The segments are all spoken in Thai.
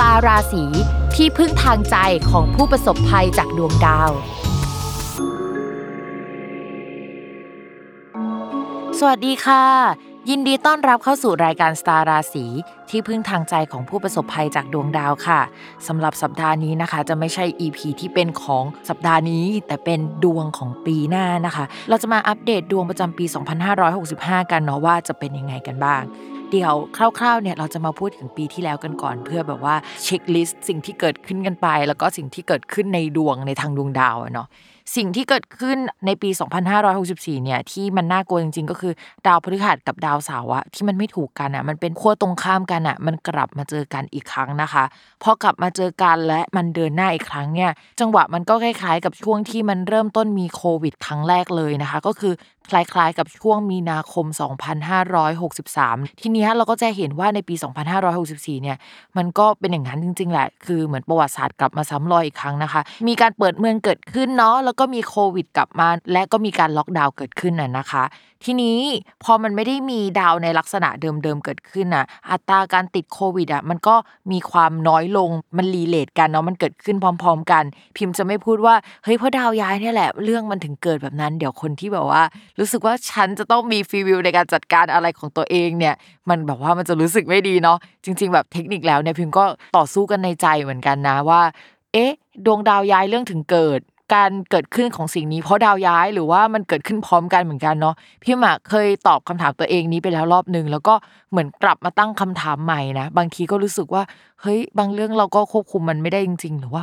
ตาราศีที่พึ่งทางใจของผู้ประสบภัยจากดวงดาว สวัสดีค่ะ ยินดีต้อนรับเข้าสู่รายการสตาราศีที่พึ่งทางใจของผู้ประสบภัยจากดวงดาวค่ะสำหรับสัปดาห์นี้นะคะ จะไม่ใช่ EP ที่เป็นของสัปดาห์นี้ แต่เป็นดวงของปีหน้านะคะ เราจะมาอัปเดตดวงประจำปี 2565 กันเนาะว่าจะเป็นยังไงกันบ้าง เดียวคร่าวๆเนี่ยเราจะมาพูดถึงปีที่แล้วกันก่อน เพื่อแบบว่าเช็คลิสต์สิ่งที่เกิดขึ้นกันไป แล้วก็สิ่งที่เกิดขึ้นในดวงในทางดวงดาวเนาะสิ่งที่เกิดขึ้นในปี 2564 เนี่ยที่มันน่ากลัวจริงๆ ก็คือดาวพฤหัสกับดาวเสาร์อะที่มันไม่ถูกกันอะมันเป็นขั้วตรงข้ามกันอะมันกลับมาเจอกันอีกครั้งนะคะพอกลับมาเจอกันและมันเดินหน้าอีกครั้งเนี่ยจังหวะมันก็คล้ายๆ กับช่วงที่มันเริ่มต้นมีโควิด ครั้งแรกเลยนะคะ ก็คือคล้ายๆ กับช่วงมีนาคม 2563 ทีนี้เราก็จะเห็นว่าในปี 2564 เนี่ยมันก็เป็นอย่างนั้นจริงๆแหละคือเหมือนประวัติศาสตร์กลับมาซ้ำรอยอีกครั้งนะคะ มีการเปิดเมืองเกิดขึ้นเนาะแล้วก็มีโควิดกลับมา และก็มีการล็อกดาวน์เกิดขึ้นน่ะนะคะ ทีนี้พอมันไม่ได้มีดาวในลักษณะเดิมๆเกิดขึ้นน่ะอัตราการติดโควิดอะมันก็มีความน้อยลงมันรีเลทกันเนาะมันเกิดขึ้นพร้อม ๆ กัน พิมพ์จะไม่พูดว่าเฮ้ยเพราะดาวย้ายเนี่ยแหละเรื่องมันถึงเกิดแบบนั้นเดี๋ยวคนที่แบบว่า รู้สึกว่าฉันจะต้องมีฟีวิวในการจัดการอะไรของตัวเองเนี่ย มันแบบว่ามันจะรู้สึกไม่ดีเนาะจริง ๆ แบบเทคนิคแล้วเนี่ยพิมพ์ก็ต่อสู้กันในใจเหมือนกันนะว่า เอ๊ะ ดวงดาวย้ายเรื่องถึงเกิด การเกิดขึ้นของสิ่งนี้เพราะดาวย้ายหรือว่ามันเกิดขึ้นพร้อมกันเหมือนกันเนาะพี่หมากเคยตอบคำถามตัวเองนี้ไปแล้วรอบหนึ่งแล้วก็เหมือนกลับมาตั้งคำถามใหม่นะบางทีก็รู้สึกว่าเฮ้ยบางเรื่องเราก็ควบคุมมันไม่ได้จริง ๆ หรือว่า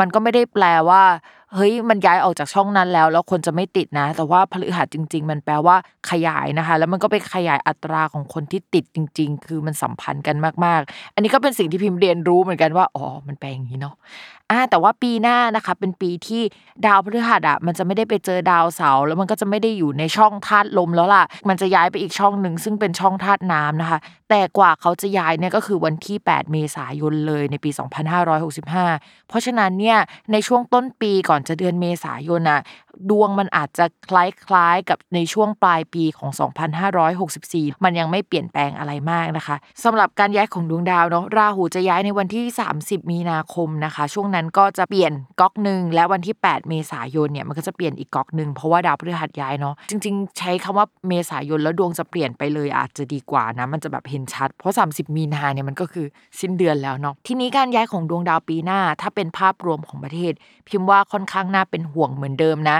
มันก็ไม่ได้แปลว่าเฮ้ยมันย้ายออกจากช่องนั้นแล้ว แล้วคนจะไม่ติดนะ แต่ว่าพฤหัสจริง ๆ มันแปลว่าขยายนะคะ แล้วมันก็ไปขยายอัตราของคนที่ติดจริง ๆ คือมันสัมพันธ์กันมากๆ อันนี้ก็เป็นสิ่งที่พิมพ์เรียนรู้เหมือนกันว่าอ๋อมันแปลอย่างนี้เนาะ อ่าแต่ว่าปีหน้านะคะเป็นปีที่ดาวพฤหัสอะมันจะไม่ได้ไปเจอดาวเสาร์แล้วมันก็จะไม่ได้อยู่ในช่องธาตุลมแล้วล่ะ มันจะย้ายไปอีกช่องหนึ่งซึ่งเป็นช่องธาตุน้ำนะคะ แต่กว่าเขาจะย้ายเนี่ยก็คือวันที่ 8 เมษายนเลยในปี 2565 เพราะฉะนั้นเนี่ยในช่วงต้นปีก่อนจะเดือนเมษายนอะดวงมันอาจจะคล้ายๆกับในช่วงปลายปีของ 2564 มันยังไม่เปลี่ยนแปลงอะไรมากนะคะสำหรับการย้ายของดวงดาวเนาะราหูจะย้ายในวันที่ 30 มีนาคมนะคะ ช่วงนั้นก็จะเปลี่ยนก๊อกหนึ่งและวันที่ 8 เมษายนเนี่ยมันก็จะเปลี่ยนอีกก๊อกหนึ่งเพราะว่าดาวพฤหัสย้ายเนาะจริง ๆ ใช้คำว่าเมษายนแล้วดวงจะเปลี่ยนไปเลยอาจจะดีกว่านะมันจะแบบเห็นชัด เพราะ 30 มีนาเนี่ยมันก็คือสิ้นเดือนแล้วเนาะทีนี้การย้ายของดวงดาวปีหน้า ถ้าเป็นภาพรวมของประเทศ พิมพ์ว่าค่อนข้างน่าเป็นห่วงเหมือนเดิมนะ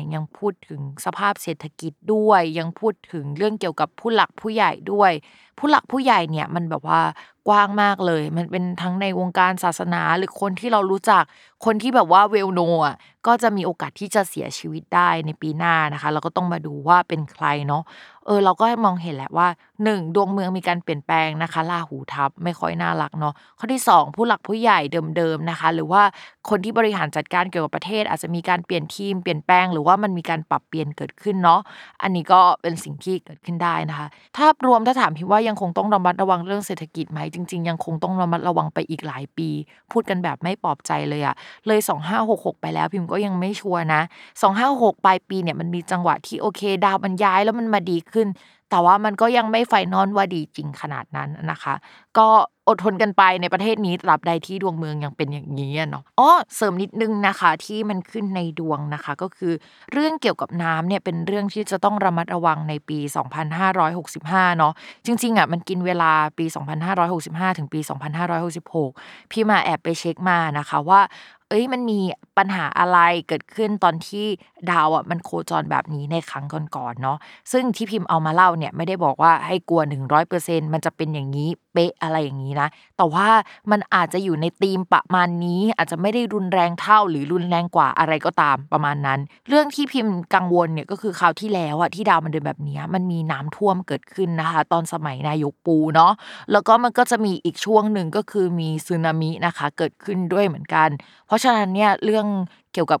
เนี่ยยังพูดถึงสภาพเศรษฐกิจด้วย ยังพูดถึงเรื่องเกี่ยวกับผู้หลักผู้ใหญ่ด้วย ผู้หลักผู้ใหญ่เนี่ยมันแบบว่ากว้างมากเลย มันเป็นทั้งในวงการศาสนาหรือคนที่เรารู้จัก คนที่แบบว่าเวลโนอะก็จะมีโอกาสที่จะเสียชีวิตได้ในปีหน้านะคะ เราก็ต้องมาดูว่าเป็นใครเนาะ ออเราก็มองเห็นแหละว่า 1. ดวงเมืองมีการเปลี่ยนแปลงนะคะลาหูทับไม่ค่อยน่ารักเนาะข้อที่ 2 ผู้หลักผู้ใหญ่เดิมๆนะคะ หรือว่าคนที่บริหารจัดการเกี่ยวกับประเทศ อาจจะมีการเปลี่ยนทีมเปลี่ยนแปลงหรือว่ามันมีการปรับเปลี่ยนเกิดขึ้นเนาะอันนี้ก็เป็นสิ่งที่เกิดขึ้นได้นะคะถ้ารวมถ้าถามพี่ว่ายังคงต้องระมัดระวังเรื่องเศรษฐกิจไหมจริง ๆ ยังคงต้องระมัดระวังไปอีกหลายปี พูดกันแบบไม่ปลอบใจเลยอะเลย 2566 ไปแล้วพิมพ์ก็ยังไม่ชัวร์นะ 256ปลายปีเนี่ยมันมีจังหวะที่โอเค ดาวมันย้ายแล้วมันมาดีขึ้นแต่ว่ามันก็ยังไม่ไฟนอลว่าดีจริงขนาดนั้นนะคะ ก็อดทนกันไปในประเทศนี้ตราบใดที่ดวงเมืองยังเป็นอย่างนี้เนาะอ๋อเสริมนิดนึงนะคะที่มันขึ้นในดวงนะคะ ก็คือเรื่องเกี่ยวกับน้ำเนี่ยเป็นเรื่องที่จะต้องระมัดระวังในปี 2565 เนาะจริงๆอะมันกินเวลาปี 2565 ถึงปี 2566 พี่มาแอบไปเช็คมานะคะว่า เอ้ยมันมีปัญหาอะไรเกิดขึ้นตอนที่ดาวอะมันโคจรแบบนี้ในครั้งก่อนๆเนาะซึ่งที่พิมพ์เอามาเล่าเนี่ยไม่ได้บอกว่าให้กลัว 100%มันจะเป็นอย่างนี้เป๊ะอะไรอย่างนี้นะ แต่ว่ามันอาจจะอยู่ในธีมประมาณนี้อาจจะไม่ได้รุนแรงเท่าหรือรุนแรงกว่าอะไรก็ตามประมาณนั้น เรื่องที่พิมพ์กังวลเนี่ยก็คือคราวที่แล้วอะที่ดาวมันเดินแบบนี้มันมีน้ำท่วมเกิดขึ้นนะคะ ตอนสมัยนายกปูเนาะแล้วก็มันก็จะมีอีกช่วงหนึ่งก็คือมีสึนามินะคะ เกิดขึ้นด้วยเหมือนกัน เพราะฉะนั้นเนี่ยเรื่องเกี่ยวกับ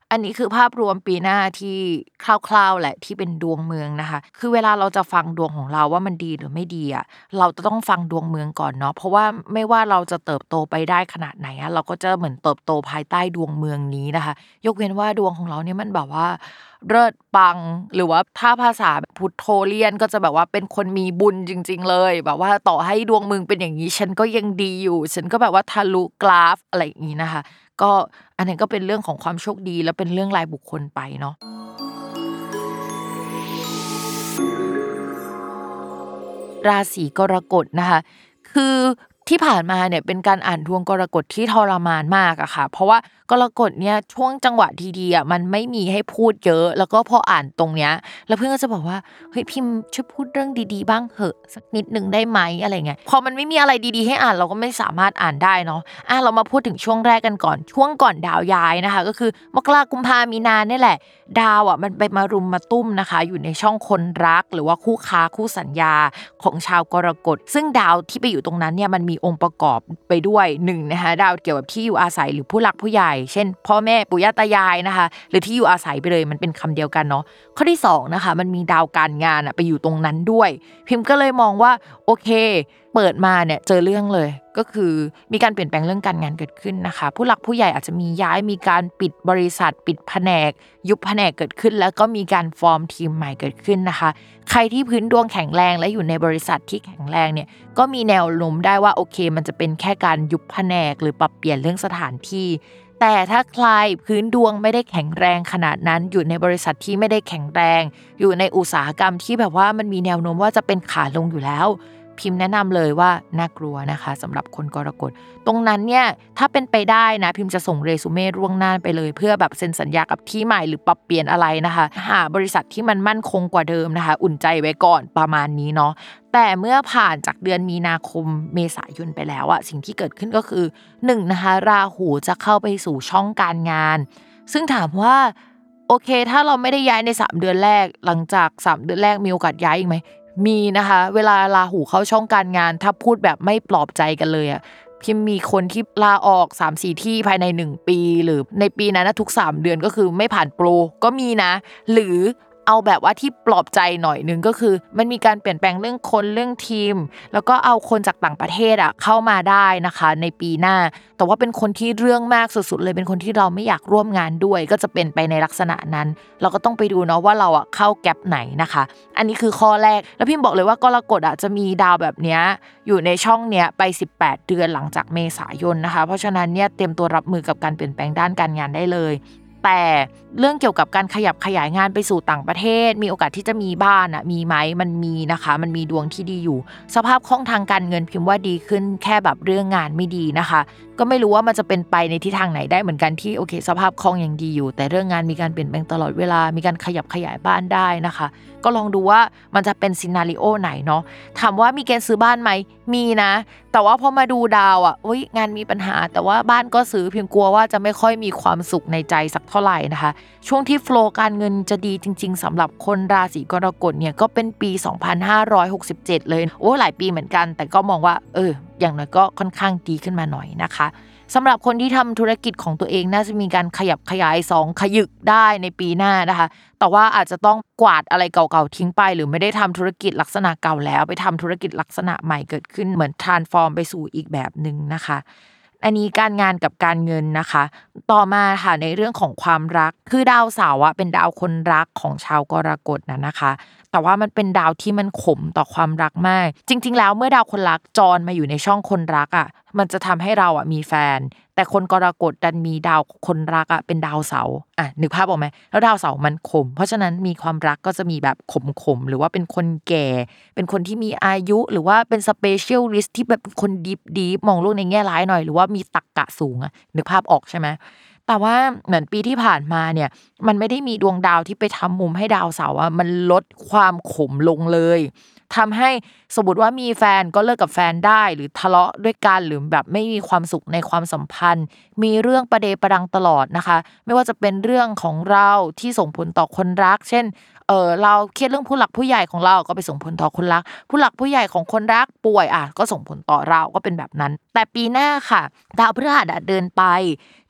อันนี้คือภาพรวมปีหน้าที่คร่าวๆแหละที่เป็นดวงเมืองนะคะ คือเวลาเราจะฟังดวงของเราว่ามันดีหรือไม่ดีอะเราจะต้องฟังดวงเมืองก่อนเนาะเพราะว่าไม่ว่าเราจะเติบโตไปได้ขนาดไหนอะเราก็จะเหมือนเติบโตภายใต้ดวงเมืองนี้นะคะ ยกเว้นว่าดวงของเราเนี่ยมันแบบว่าเลิศปังหรือว่าถ้าภาษาพุทโธเลียนก็จะแบบว่าเป็นคนมีบุญจริง ๆ เลย แบบว่าต่อให้ดวงมึงเป็นอย่างนี้ ฉันก็ยังดีอยู่ ฉันก็แบบว่าทะลุกราฟอะไรอย่างนี้นะคะ ก็อันนี้ก็เป็นเรื่องของความโชคดี แล้วเป็นเรื่องรายบุคคลไปเนาะราศีกรกฎนะคะ คือที่ผ่านมาเนี่ยเป็นการอ่านดวงกรกฎที่ทรมานมากอะค่ะ เพราะว่า กรกฎเนี่ยช่วงจังหวะดีๆอะมันไม่มีให้พูดเยอะ แล้วก็พออ่านตรงเนี้ย แล้วเพื่อนก็จะบอกว่าเฮ้ยพิมพ์ช่วยพูดเรื่องดีๆ บ้างเหอะสักนิดหนึ่งได้ไหมอะไรเงี้ยพอมันไม่มีอะไรดีๆ ให้อ่านเราก็ไม่สามารถอ่านได้เนาะอะเรามาพูดถึงช่วงแรกกันก่อน ช่วงก่อนดาวย้ายนะคะ ก็คือมกรากุมภามีนาเนี่ยแหละ ดาวอะมันไปมารุมมาตุ้มนะคะ อยู่ในช่องคนรักหรือว่าคู่ค้าคู่สัญญาของชาวกรกฎ ซึ่งดาวที่ไปอยู่ตรงนั้นเนี่ยมันมีองค์ประกอบไปด้วยหนึ่งนะคะดาวเกี่ยวกับที่อยู่อาศัยหรือผู้หลักผู้ใหญ่เช่น พ่อแม่ปู่ย่าตายายนะคะ หรือที่อยู่อาศัยไปเลยมันเป็นคำเดียวกันเนาะข้อที่สองนะคะมันมีดาวการงานอะไปอยู่ตรงนั้นด้วย พิมพ์ก็เลยมองว่าโอเค เปิดมาเนี่ยเจอเรื่องเลย ก็คือมีการเปลี่ยนแปลงเรื่องการงานเกิดขึ้นนะคะ ผู้หลักผู้ใหญ่อาจจะมีย้ายมีการปิดบริษัท ปิดแผนก ยุบแผนกเกิดขึ้น แล้วก็มีการฟอร์มทีมใหม่เกิดขึ้นนะคะ ใครที่พื้นดวงแข็งแรงและอยู่ในบริษัทที่แข็งแรงเนี่ยก็มีแนวโน้มได้ว่าโอเค มันจะเป็นแค่การยุบแผนก หรือปรับเปลี่ยนเรื่องสถานที่ แต่ถ้าใครพื้นดวงไม่ได้แข็งแรงขนาดนั้นอยู่ในบริษัทที่ไม่ได้แข็งแรง อยู่ในอุตสาหกรรมที่แบบว่ามันมีแนวโน้มว่าจะเป็นขาลงอยู่แล้ว พิมพ์แนะนำเลยว่าน่ากลัวนะคะสำหรับคนกรกฎ ตรงนั้นเนี่ยถ้าเป็นไปได้นะพิมพ์จะส่งเรซูเม่ร่วงหน้าไปเลย เพื่อแบบเซ็นสัญญากับที่ใหม่หรือปรับเปลี่ยนอะไรนะคะ หาบริษัทที่มันมั่นคงกว่าเดิมนะคะ อุ่นใจไว้ก่อนประมาณนี้เนาะแต่เมื่อผ่านจากเดือนมีนาคมเมษายนไปแล้วอะสิ่งที่เกิดขึ้นก็คือ1นงนะคะราหูจะเข้าไปสู่ช่องการงาน ซึ่งถามว่าโอเค ถ้าเราไม่ได้ย้ายใน 3 เดือนแรก หลังจาก 3 เดือนแรกมีโอกาสย้ายอีกไหม มีนะคะ เวลาลาหูเข้าช่องการงาน ถ้าพูดแบบไม่ปลอบใจกันเลยอะพิมมีคนที่ลาออก3ามสี่ที่ภายใน 1 ปี หรือในปีนั้นนะทุก 3 เดือนก็คือไม่ผ่านโปรก็มีนะ หรือ เอาแบบว่าที่ปลอบใจหน่อยหนึ่งก็คือ มันมีการเปลี่ยนแปลงเรื่องคนเรื่องทีม แล้วก็เอาคนจากต่างประเทศอะเข้ามาได้นะคะ ในปีหน้า แต่ว่าเป็นคนที่เรื่องมากสุดๆเลยเป็นคนที่เราไม่อยากร่วมงานด้วย ก็จะเป็นไปในลักษณะนั้น เราก็ต้องไปดูเนาะว่าเราอะเข้าแกลบไหนนะคะ อันนี้คือข้อแรกแล้วพิมบอกเลยว่ากรกฎอะจะมีดาวแบบเนี้ยอยู่ในช่องเนี้ยไป 18 เดือนหลังจากเมษายนนะคะ เพราะฉะนั้นเนี่ยเตรียมตัวรับมือกับการเปลี่ยนแปลงด้านการงานได้เลย แต่เรื่องเกี่ยวกับการขยับขยายงานไปสู่ต่างประเทศ มีโอกาสที่จะมีบ้านอะมีไหมมันมีนะคะ มันมีดวงที่ดีอยู่ สภาพคล่องทางการเงินพิมพ์ว่าดีขึ้นแค่แบบเรื่องงานไม่ดีนะคะ ก็ไม่รู้ว่ามันจะเป็นไปในทิศทางไหนได้เหมือนกันที่โอเค สภาพคล่องยังดีอยู่ แต่เรื่องงานมีการเปลี่ยนแปลงตลอดเวลา มีการขยับขยายบ้านได้นะคะ ก็ลองดูว่ามันจะเป็นซีนารีโอไหนเนาะถามว่ามีเกณฑ์ซื้อบ้านไหมมีนะ แต่ว่าพอมาดูดาวอะงานมีปัญหา แต่ว่าบ้านก็ซื้อเพียงกลัวว่าจะไม่ค่อยมีความสุขในใจสักเท่าไหร่นะคะ ช่วงที่โฟล์การเงินจะดีจริง ๆสำหรับคนราศีกรกฎเนี่ยก็เป็นปี 2567 เลย โอ้หลายปีเหมือนกัน แต่ก็มองว่า เออ อย่างน้อยก็ค่อนข้างดีขึ้นมาหน่อยนะคะสำหรับคนที่ทำธุรกิจของตัวเองน่าจะมีการขยับขยาย 2 ขยึกได้ในปีหน้านะคะ แต่ว่าอาจจะต้องกวาดอะไรเก่าๆทิ้งไป หรือไม่ได้ทำธุรกิจลักษณะเก่าแล้ว ไปทำธุรกิจลักษณะใหม่เกิดขึ้นเหมือนทรานฟอร์มไปสู่อีกแบบหนึ่งนะคะ อันนี้การงานกับการเงินนะคะ ต่อมาค่ะในเรื่องของความรักคือดาวเสาร์เป็นดาวคนรักของชาวกรกฎนะนะคะ แต่ว่ามันเป็นดาวที่มันขมต่อความรักมาก จริง ๆ แล้วเมื่อดาวคนรักจรมาอยู่ในช่องคนรักอะ มันจะทำให้เราอะมีแฟน แต่คนกรกฎดันมีดาวคนรักอะเป็นดาวเสาร์อะนึกภาพออกไหมแล้วดาวเสาร์มันขม เพราะฉะนั้นมีความรักก็จะมีแบบขมๆหรือว่าเป็นคนแก่ เป็นคนที่มีอายุหรือว่าเป็น specialist ที่แบบเป็นคน deep deep มองโลกในแง่ร้ายหน่อย หรือว่ามีตรรกะสูงอะนึกภาพออกใช่ไหม แต่ว่าเหมือนปีที่ผ่านมาเนี่ย มันไม่ได้มีดวงดาวที่ไปทำมุมให้ดาวเสาร์อะมันลดความขมลงเลย ทำให้สมมติว่ามีแฟนก็เลิกกับแฟนได้หรือทะเลาะด้วยกันหรือแบบไม่มีความสุขในความสัมพันธ์ มีเรื่องประเดประดังตลอดนะคะ ไม่ว่าจะเป็นเรื่องของเราที่ส่งผลต่อคนรัก เช่นเออเราเครียดเรื่องผู้หลักผู้ใหญ่ของเราก็ไปส่งผลต่อคนรัก ผู้หลักผู้ใหญ่ของคนรักป่วยอะก็ส่งผลต่อเราก็เป็นแบบนั้น แต่ปีหน้าค่ะดาวพฤหัสเดินไป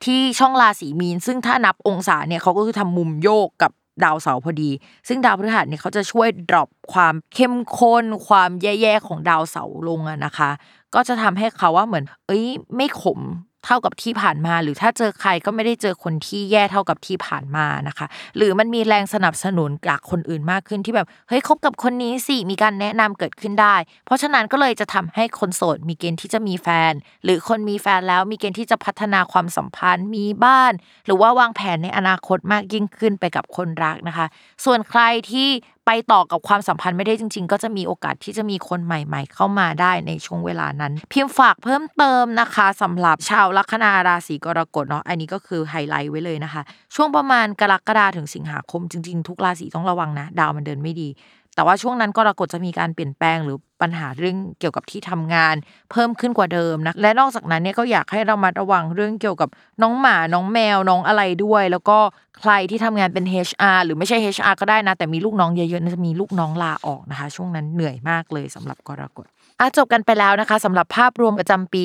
ที่ช่องราศีมีน ซึ่งถ้านับองศาเนี่ยเขาก็คือทำมุมโยกกับ ดาวเสาร์พอดี ซึ่งดาวพฤหัสเนี่ยเขาจะช่วยดรอปความเข้มข้น ความแย่ๆของดาวเสาร์ลงอะนะคะ ก็จะทำให้เขาว่าเหมือน เอ้ย ไม่ขม เท่ากับที่ผ่านมา หรือถ้าเจอใครก็ไม่ได้เจอคนที่แย่เท่ากับที่ผ่านมานะคะ หรือมันมีแรงสนับสนุนจากคนอื่นมากขึ้นที่แบบเฮ้ยคบกับคนนี้สิมีการแนะนำเกิดขึ้นได้ เพราะฉะนั้นก็เลยจะทำให้คนโสดมีเกณฑ์ที่จะมีแฟน หรือคนมีแฟนแล้วมีเกณฑ์ที่จะพัฒนาความสัมพันธ์มีบ้าน หรือว่าวางแผนในอนาคตมากยิ่งขึ้นไปกับคนรักนะคะ ส่วนใครที่ ไปต่อกับความสัมพันธ์ไม่ได้จริง ๆ ก็จะมีโอกาสที่จะมีคนใหม่ ๆ เข้ามาได้ในช่วงเวลานั้น พิมพ์ฝากเพิ่มเติมนะคะสำหรับชาวลัคนาราศีกรกฎเนาะอันนี้ก็คือไฮไลท์ไว้เลยนะคะ ช่วงประมาณกรกฎาถึงสิงหาคมจริง ๆ ทุกราศีต้องระวังนะ ดาวมันเดินไม่ดี แต่ว่าช่วงนั้นกรกฎจะมีการเปลี่ยนแปลงหรือปัญหาเรื่องเกี่ยวกับที่ทำงาน เพิ่มขึ้นกว่าเดิมนะและนอกจากนั้นเนี่ยก็อยากให้เรามาระวังเรื่องเกี่ยวกับน้องหมาน้องแมวน้องอะไรด้วย แล้วก็ใครที่ทำงานเป็น HR หรือไม่ใช่ HR ก็ได้นะ แต่มีลูกน้องเยอะๆจะมีลูกน้องลาออกนะคะ ช่วงนั้นเหนื่อยมากเลยสำหรับกรกฎ จบกันไปแล้วนะคะสำหรับภาพรวมประจำปี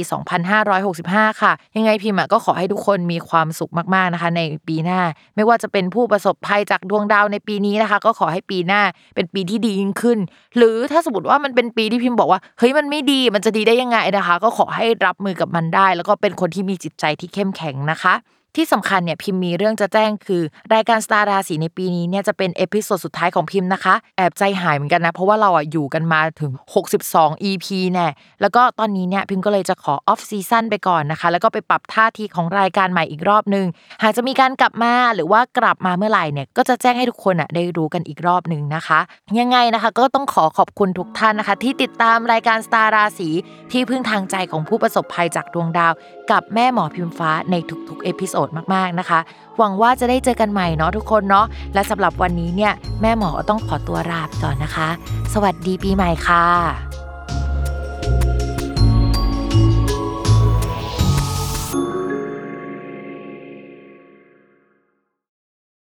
2565 ค่ะ ยังไงพิมพ์ก็ขอให้ทุกคนมีความสุขมากๆนะคะ ในปีหน้า ไม่ว่าจะเป็นผู้ประสบภัยจากดวงดาวในปีนี้นะคะ ก็ขอให้ปีหน้าเป็นปีที่ดียิ่งขึ้น หรือถ้าสมมติว่ามันเป็นปีที่พิมพ์บอกว่าเฮ้ยมันไม่ดีมันจะดีได้ยังไงนะคะ ก็ขอให้รับมือกับมันได้ แล้วก็เป็นคนที่มีจิตใจที่เข้มแข็งนะคะ ที่สำคัญเนี่ยพิมพ์มีเรื่องจะแจ้งคือ รายการสตาร์ราศีในปีนี้เนี่ยจะเป็น episode สุดท้ายของพิมพ์นะคะ แอบใจหายเหมือนกันนะ เพราะว่าเราอะอยู่กันมาถึง 62 EP แน่แล้วก็ตอนนี้เนี่ยพิมพ์ก็เลยจะขอ off season ไปก่อนนะคะ แล้วก็ไปปรับท่าทีของรายการใหม่อีกรอบนึง หากจะมีการกลับมาหรือว่ากลับมาเมื่อไหร่เนี่ยก็จะแจ้งให้ทุกคนอะได้รู้กันอีกรอบหนึ่งนะคะ ยังไงนะคะก็ต้องขอขอบคุณทุกท่านนะคะ ที่ติดตามรายการสตาร์ราศีที่พึ่งทางใจของผู้ประสบภัยจากดวงดาว กับแม่หมอพิมฟ้าในทุกๆ episode มากๆนะคะ หวังว่าจะได้เจอกันใหม่เนาะทุกคนเนาะและสำหรับวันนี้เนี่ยแม่หมอต้องขอตัวลาไปก่อนนะคะ สวัสดีปีใหม่ค่ะ